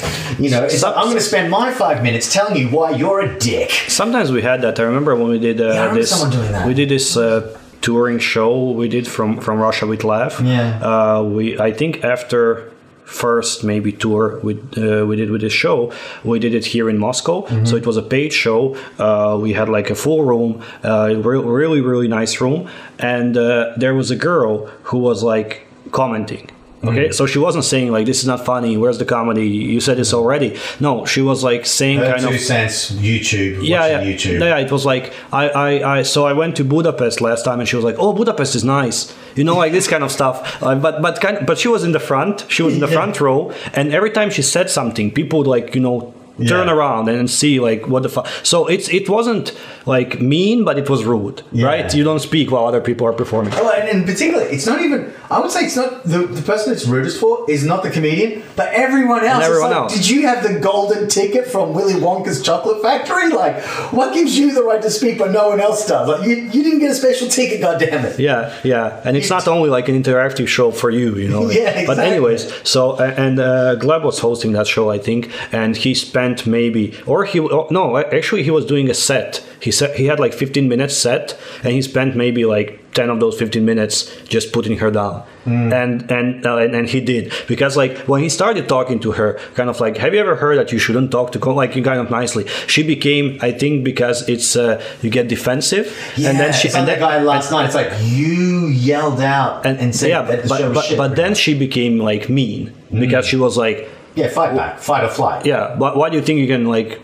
You know, it's, Some- I'm going to spend my five minutes telling you why you're a dick. Sometimes we had that. I remember when we did uh, remember this. someone doing that. We did this uh, touring show we did from from Russia with Laugh. Yeah. Uh, we I think after first maybe tour we uh, we did with this show. We did it here in Moscow. Mm-hmm. so it was a paid show. Uh, we had like a full room uh, re- really really nice room. And uh, there was a girl who was like commenting Okay, so she wasn't saying like this is not funny. Where's the comedy? You said this already. No, she was like saying Her kind two of cents YouTube. yeah, yeah, YouTube. yeah. It was like I, I, I. So I went to Budapest last time, and she was like, "Oh, Budapest is nice," you know, like this kind of stuff. Uh, but but kind, but she was in the front. She was in the Yeah. front row, and every time she said something, people would like you know turn Yeah. around and see like what the fuck. So it's it wasn't like mean, but it was rude, Yeah. right? You don't speak while other people are performing. Oh, and in particular, it's not even. I would say it's not the, the person it's rudest for is not the comedian, but everyone else. It's everyone like, else. Did you have the golden ticket from Willy Wonka's Chocolate Factory? Like, what gives you the right to speak but no one else does? Like, you, you didn't get a special ticket. God damn it! Yeah, yeah, and it's not only like an interactive show for you, you know. Yeah, exactly. But anyways, so and uh, Gleb was hosting that show, I think, and he spent maybe, or he no, actually he was doing a set. He said he had like 15 minutes set, and he spent maybe like 10 of those 15 minutes just putting her down. Hmm. And and, uh, and and he did because like when he started talking to her, kind of like, have you ever heard that you shouldn't talk to co-? like you kind of nicely? She became, I think, because it's uh, you get defensive, Yeah, and then she and the guy last night. It's like you yelled out and, and said yeah, that but but, shit, but then she became like mean because she was like, yeah, fight back, fight or flight. yeah, why, why do you think you can like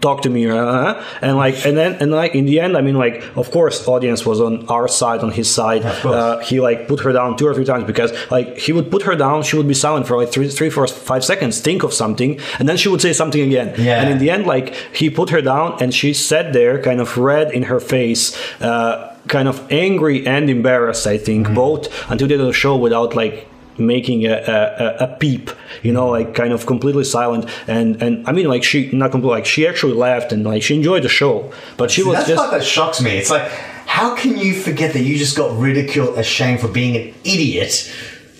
talk to me? Uh, and like and then and like in the end, I mean, like of course, audience was on our side, on his side. Uh, he like put her down two or three times because like he would put her down, she would be silent for like three, three, four, five seconds, think of something, and then she would say something again. Yeah. And in the end, like he put her down, and she sat there, kind of red in her face. Uh, kind of angry and embarrassed, I think, Mm-hmm. both until the end of the show without like making a, a, a- peep, you know, like kind of completely silent. And and I mean, like she not completely, like she actually laughed and like she enjoyed the show, but she See, was that's just part that shocks me. It's like, how can you forget that you just got ridiculed, ashamed for being an idiot,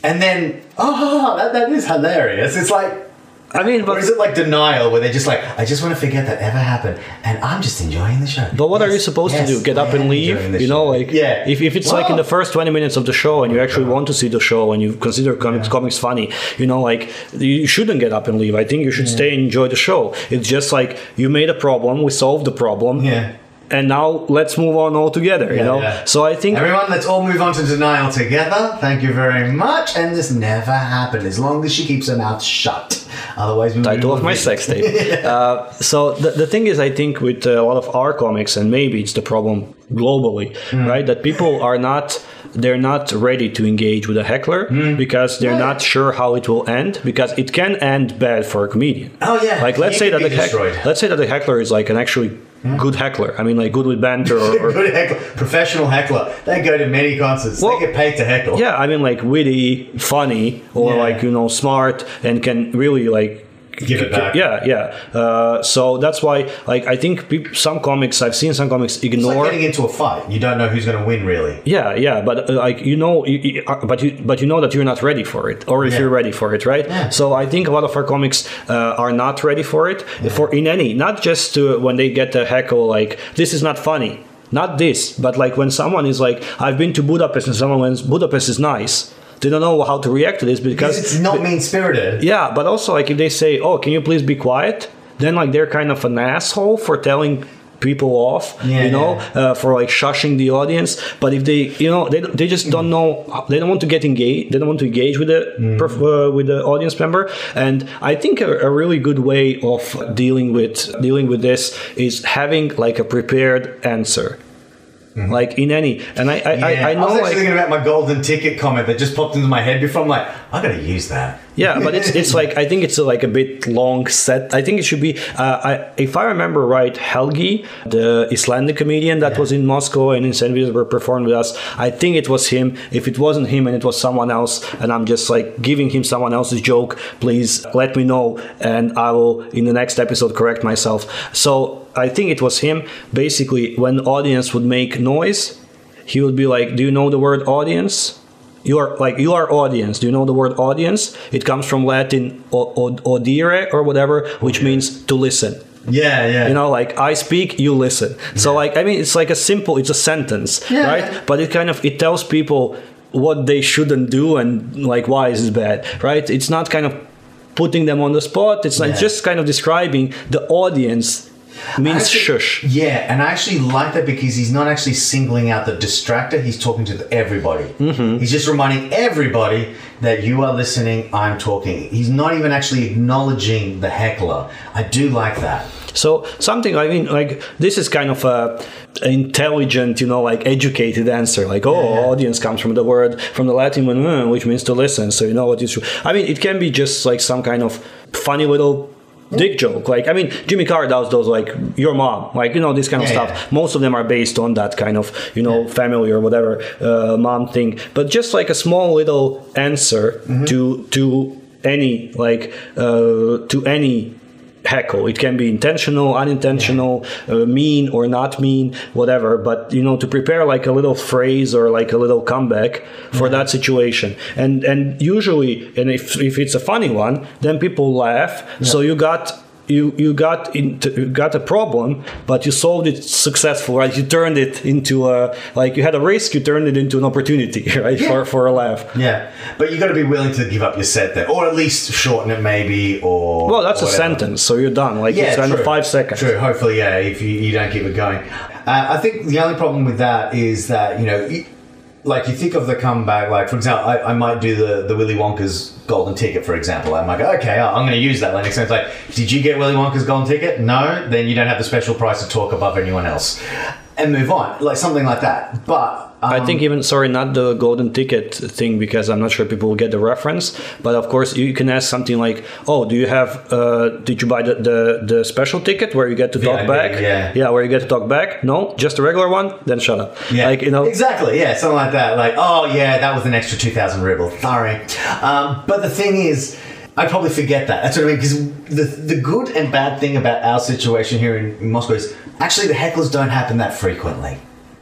and then oh, that, that is hilarious. It's like. I mean, or but is it like denial where they're just like, I just want to forget that ever happened, and I'm just enjoying the show. But what are you supposed yes, to do? Get up and leave? You know, show. like yeah. If, if it's like in the first twenty minutes of the show and you actually want to see the show and you consider comics, comics funny, you know, like you shouldn't get up and leave. I think you should stay and enjoy the show. It's just like you made a problem, we solved the problem, Yeah. And now let's move on all together. you Yeah, know, yeah. so I think Everyone, let's all move on to denial together. Thank you very much. And this never happened as long as she keeps her mouth shut. Otherwise, we title of my sex tape. uh, so the, the thing is, I think with a lot of our comics, and maybe it's the problem globally, Hmm. right? That people are not they're not ready to engage with a heckler Hmm. because they're not sure how it will end because it can end bad for a comedian. Oh, yeah. Like let's say that the be heck. Hmm. let's say that the heckler is like an actually Hmm? good heckler. I mean, like good with banter or, or Good heckler, professional heckler. They go to many concerts. Well, they get paid to heckle. yeah, I mean like witty, funny, or Yeah. like you know smart and can really like Give it back. Yeah, yeah. Uh, so that's why, like, I think peop some comics I've seen some comics It's ignore. like getting into a fight. You don't know who's going to win, really. yeah, yeah, but uh, like you know, you, you, uh, but you but you know that you're not ready for it, or if Yeah. you're ready for it, right? Yeah. So I think a lot of our comics uh, are not ready for it, for in any, not just to, when they get a heckle like this is not funny, not this, but like when someone is like, I've been to Budapest, and someone went, Budapest is nice. They don't know how to react to this because Because it's not mean spirited. yeah, but also like if they say, "Oh, can you please be quiet?" then like they're kind of an asshole for telling people off, Yeah, you know, yeah. uh, for like shushing the audience. But if they, you know, they, they just don't know, they don't want to get engaged, they don't want to engage with the Mm. perf- uh, with the audience member. And I think a, a really good way of dealing with dealing with this is having like a prepared answer. Like in any, and I I, Mm-hmm. Yeah. I, I know was actually like thinking about my golden ticket comment that just popped into my head before. I'm like, I got to use that. Yeah, but it's it's like I think it's a, like a bit long set. I think it should be. Uh, I, if I remember right, Helgi, the Icelandic comedian that was in Moscow and in St. Petersburg performed with us. I think it was him. If it wasn't him and it was someone else, and I'm just like giving him someone else's joke, please let me know, and I will in the next episode correct myself. So I think it was him. Basically, when audience would make noise, he would be like, "Do you know the word audience?" You are like you are audience. Do you know the word audience? It comes from Latin o- o- audire or whatever, which means to listen. Yeah, yeah. You know, like I speak, you listen. So like I mean, it's like a simple, it's a sentence, Yeah, right? But it kind of it tells people what they shouldn't do and like why is this bad, right? It's not kind of putting them on the spot. It's like Yeah. just kind of describing the audience means Actually- shush. Yeah, and I actually like that because he's not actually singling out the distractor. He's talking to everybody. Mm-hmm. He's just reminding everybody that you are listening. I'm talking. He's not even actually acknowledging the heckler. I do like that. So something I mean, like this is kind of a intelligent, you know, like educated answer. Like, oh, Yeah. audience comes from the word from the Latin one, "uh," which means to listen. So you know what is true. I mean, it can be just like some kind of funny little dick joke. Like, I mean, Jimmy Carr does those like your mom, like you know, this kind of Yeah, stuff. yeah. Most of them are based on that kind of you know Yeah. family or whatever uh, mom thing. But just like a small little answer Mm-hmm. to to any like uh, to any heckle. It can be intentional unintentional uh, mean or not mean whatever. But you know to prepare like a little phrase or like a little comeback for that situation. And and usually and if if it's a funny one then people laugh. So you got you you got into you got a problem but you solved it successful right? You turned it into a like you had a risk you turned it into an opportunity right? For for a laugh. Yeah, but you got to be willing to give up your set there, or at least shorten it, maybe, or well that's a sentence so you're done. Like it's kind of true. five seconds. True. Hopefully, yeah. If you, you don't keep it going, uh, I think the only problem with that is that you know, you, like you think of the comeback. Like for example, I, I might do the the Willy Wonka's golden ticket, for example. I might go, okay, I'm going to use that time. It's like, did you get Willy Wonka's golden ticket? No, then you don't have the special price to talk above anyone else, and move on, like something like that. But um, I think even sorry, not the golden ticket thing because I'm not sure people will get the reference. But of course, you can ask something like, "Oh, do you have? Uh, did you buy the, the the special ticket where you get to talk VIP, back? yeah. yeah, where you get to talk back? No, just a regular one. Then shut up. Yeah, like you know, exactly. Yeah, something like that. Like, oh yeah, that was an extra two thousand ruble. Sorry, um, but the thing is, I probably forget that. That's what I mean. Because the the good and bad thing about our situation here in Moscow is actually the hecklers don't happen that frequently.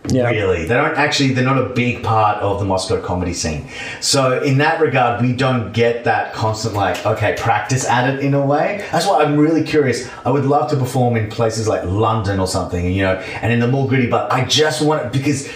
Yeah. Really, they don't actually. They're not a big part of the Moscow comedy scene. So in that regard, we don't get that constant like, okay, practice at it in a way. That's why I'm really curious. I would love to perform in places like London or something, you know, and in the more gritty. But I just want it because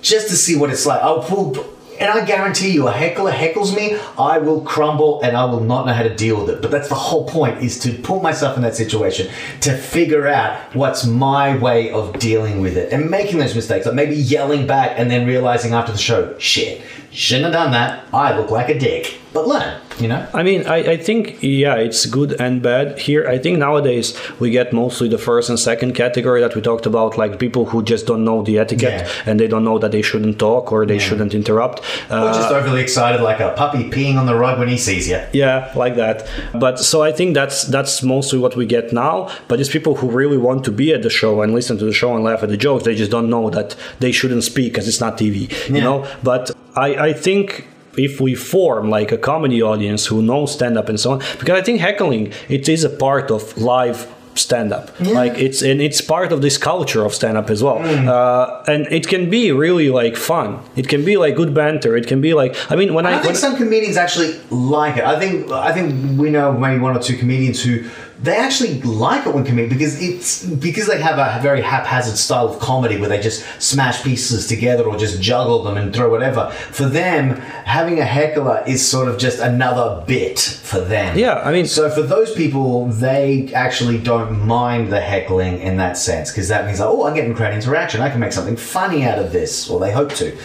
just to see what it's like. I'll pull. And I guarantee you, a heckler heckles me, I will crumble and I will not know how to deal with it. But that's the whole point: is to put myself in that situation to figure out what's my way of dealing with it and making those mistakes, like maybe yelling back and then realizing after the show, shit, shouldn't have done that. I look like a dick. But learn, you know. I mean, I, I think yeah, it's good and bad here. I think nowadays we get mostly the first and second category that we talked about, like people who just don't know the etiquette Yeah. and they don't know that they shouldn't talk or they shouldn't interrupt. Or Uh, just overly excited, like a puppy peeing on the rug when he sees you. Yeah, like that. But so I think that's that's mostly what we get now. But it's people who really want to be at the show and listen to the show and laugh at the jokes. They just don't know that they shouldn't speak because it's not TV. You know. But I I think. If we form like a comedy audience who knows stand up and so on, because I think heckling it is a part of live stand up. Like it's and it's part of this culture of stand up as well. Mm. Uh, and it can be really like fun. It can be like good banter. It can be like I mean when I, I when, some comedians actually like it. I think I think we know maybe one or two comedians who they actually like it when comedian because it's because they have a very haphazard style of comedy where they just smash pieces together or just juggle them and throw whatever. For them, having a heckler is sort of just another bit for them. Yeah, I mean- so for those people, they actually don't mind the heckling in that sense because that means like, oh, I'm getting crowd interaction. I can make something funny out of this, or they hope to.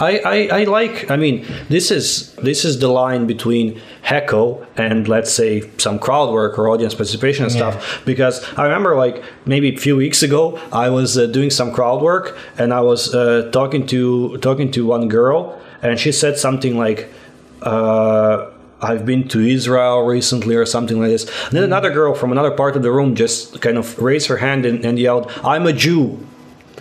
I, I, I like I mean this is this is the line between heckle and let's say some crowd work or audience participation and stuff because I remember like maybe a few weeks ago I was uh, doing some crowd work and I was uh, talking to talking to one girl and she said something like uh, I've been to Israel recently or something like this. And then another girl from another part of the room just kind of raised her hand and, and yelled, "I'm a Jew."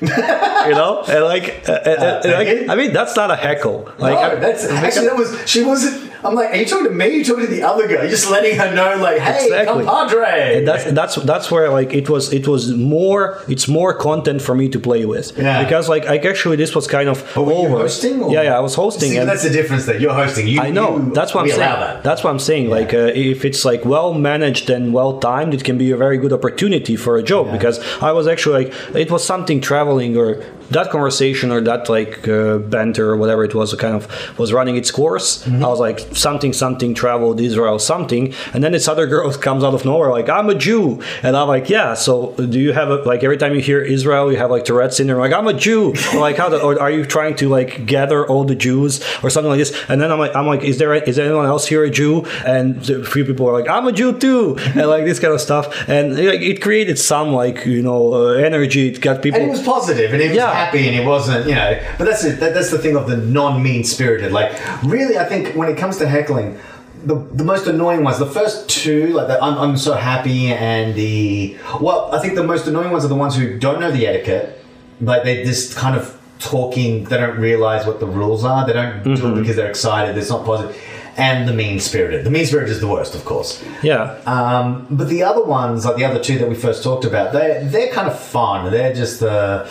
you know, and like, uh, uh, uh, like. I mean, that's not a heckle. Like, no, that's actually that was she wasn't. I'm like, are you talking to me? Are you talking to the other girl? You're just letting her know, like, hey, Exactly. compadre. And that's that's that's where like it was it was more it's more content for me to play with Yeah. because like like actually this was kind of But you over hosting? or- yeah yeah I was hosting See, and that's the difference. That you're hosting. You, I know you- that's what I'm saying that. that's what I'm saying like uh, if it's like well managed and well timed it can be a very good opportunity for a joke because I was actually like it was something traveling or that conversation or that like uh, banter or whatever it was kind of was running its course. I was like something something traveled israel something. And then this other girl comes out of nowhere like i'm a jew. And i'm like yeah so do you have a, like every time you hear israel you have like tourette's syndrome like i'm a jew. Or like how the, or are you trying to like gather all the jews? Or something like this. And then i'm like i'm like is there is anyone else here a jew? And a few people are like i'm a jew too. And like this kind of stuff. And like, it created some like you know uh, energy. It got people And it was positive, and it was Yeah. Happy, and it wasn't, you know. But that's it. That, that's the thing of the non-mean spirited. Like, really, I think when it comes to heckling, the the most annoying ones, the first two, like the I'm, I'm so happy, and the well, I think the most annoying ones are the ones who don't know the etiquette. Like they're just kind of talking. They don't realize what the rules are. They don't do it mm-hmm. because they're excited. It's not positive. And the mean spirited. The mean spirited is the worst, of course. yeah Um, but the other ones, like the other two that we first talked about, they they're kind of fun. They're just uh,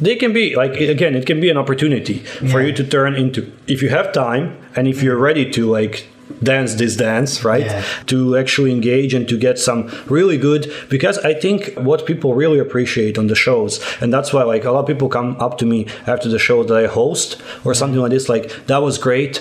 they can be like again it can be an opportunity for Yeah. you to turn into if you have time and if you're ready to like dance this dance right Yeah. to actually engage and to get some really good because i think what people really appreciate on the shows and that's why like a lot of people come up to me after the show that i host or something like this like that was great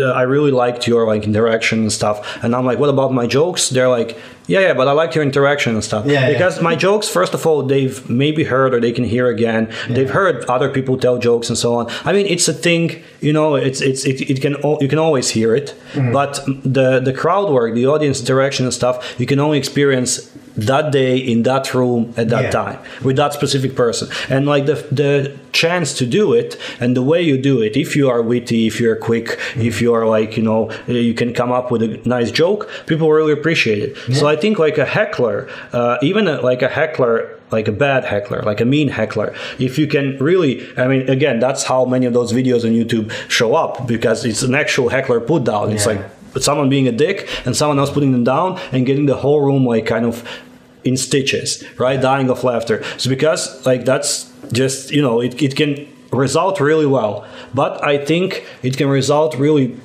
Uh, i really liked your like interaction and stuff. And i'm like what about my jokes? They're like yeah yeah but i liked your interaction and stuff. Yeah, yeah. because my jokes first of all they've maybe heard or they can hear again. They've heard other people tell jokes and so on. I mean it's a thing you know it's it's it, it can you can always hear it. Mm-hmm. But the the crowd work the audience interaction and stuff you can only experience that day in that room at that Yeah. time with that specific person. And like the the chance to do it and the way you do it if you are witty if you're quick if you are like you know you can come up with a nice joke people really appreciate it. So i think like a heckler uh, even a, like a heckler like a bad heckler like a mean heckler if you can really i mean again that's how many of those videos on youtube show up because it's an actual heckler put down. It's Yeah. Like someone being a dick and someone else putting them down and getting the whole room like kind of in stitches right? Dying of laughter. So because like that's just you know it, it can result really well. But i think it can result really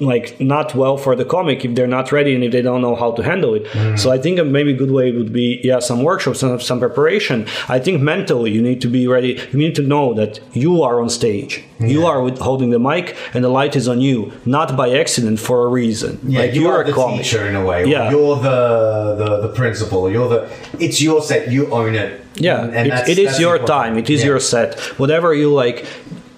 like not well for the comic if they're not ready and if they don't know how to handle it mm. so i think maybe a good way would be yeah some workshops some, some preparation i think mentally you need to be ready you need to know that you are on stage you are with, holding the mic and the light is on you not by accident for a reason yeah, like you you're are a the comic teacher in a way. Yeah. you're the, the the principal. You're the. It's your set. You own it. Yeah, And- and it, it is your important. time. It is Yeah. your set. Whatever you like,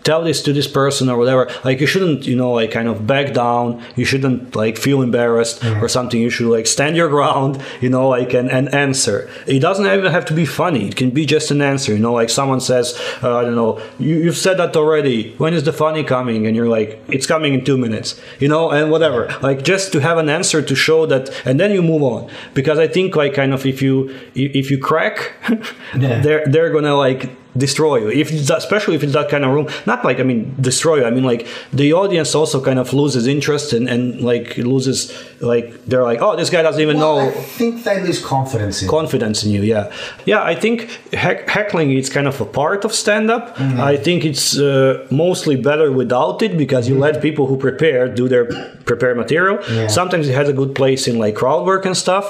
tell this to this person or whatever. Like you shouldn't, you know, like kind of back down. You shouldn't like feel embarrassed Mm-hmm. or something. You should like stand your ground, you know, like and, and answer. It doesn't even have to be funny. It can be just an answer. You know, like someone says, uh, I don't know, you, you've said that already. When is the funny coming? And you're like, it's coming in two minutes. You know, and whatever. Like just to have an answer to show that, and then you move on. Because I think like kind of if you if you crack, Yeah. they're they're gonna like destroy you if it's that, especially if it's that kind of room not like i mean destroy you i mean like the audience also kind of loses interest and, and like loses like they're like oh this guy doesn't even Well, I know think they lose confidence in. confidence in you yeah yeah i think heck, heckling is kind of a part of stand-up Mm-hmm. i think it's uh, mostly better without it because you let people who prepare do their prepare material Mm-hmm. Yeah. Mm-hmm. sometimes it has a good place in like crowd work and stuff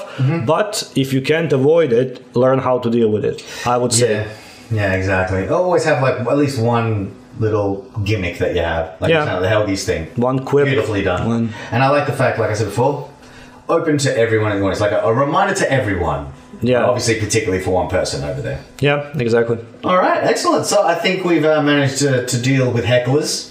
but if you can't avoid it learn how to deal with it i would say Yeah, yeah, exactly. Always have like at least one little gimmick that you have, like Yeah. kind of the Helgi's thing. one quip Beautifully done. one And I like the fact, like I said before, open to everyone in the audience, like a, a reminder to everyone. Yeah. Obviously, particularly for one person over there. yeah exactly All right, excellent. So I think we've uh, managed to, to deal with hecklers.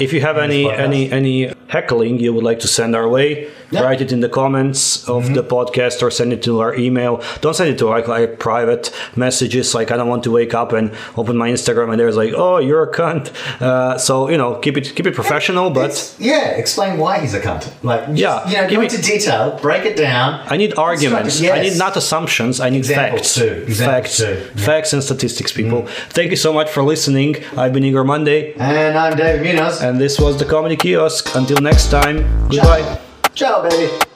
If you have any podcast. any any heckling you would like to send our way, Yeah. Mm-hmm. write it in the comments of the podcast or send it to our email. Don't send it to like, like private messages. Like I don't want to wake up and open my Instagram and there's like, oh, you're a cunt. Uh, so you know, keep it keep it professional. But yeah, explain why he's a cunt. Like, just, Yeah, you know, give go me- into detail, break it down. I need arguments. Yes. I need not assumptions. I need Examples facts. too. Examples Facts. too. Yeah. Mm. Facts and statistics, people. Thank you so much for listening. I've been Igor Mondae, And I'm David Munoz. and this was the Comedy Kiosk. Until next time, goodbye. Ciao, baby.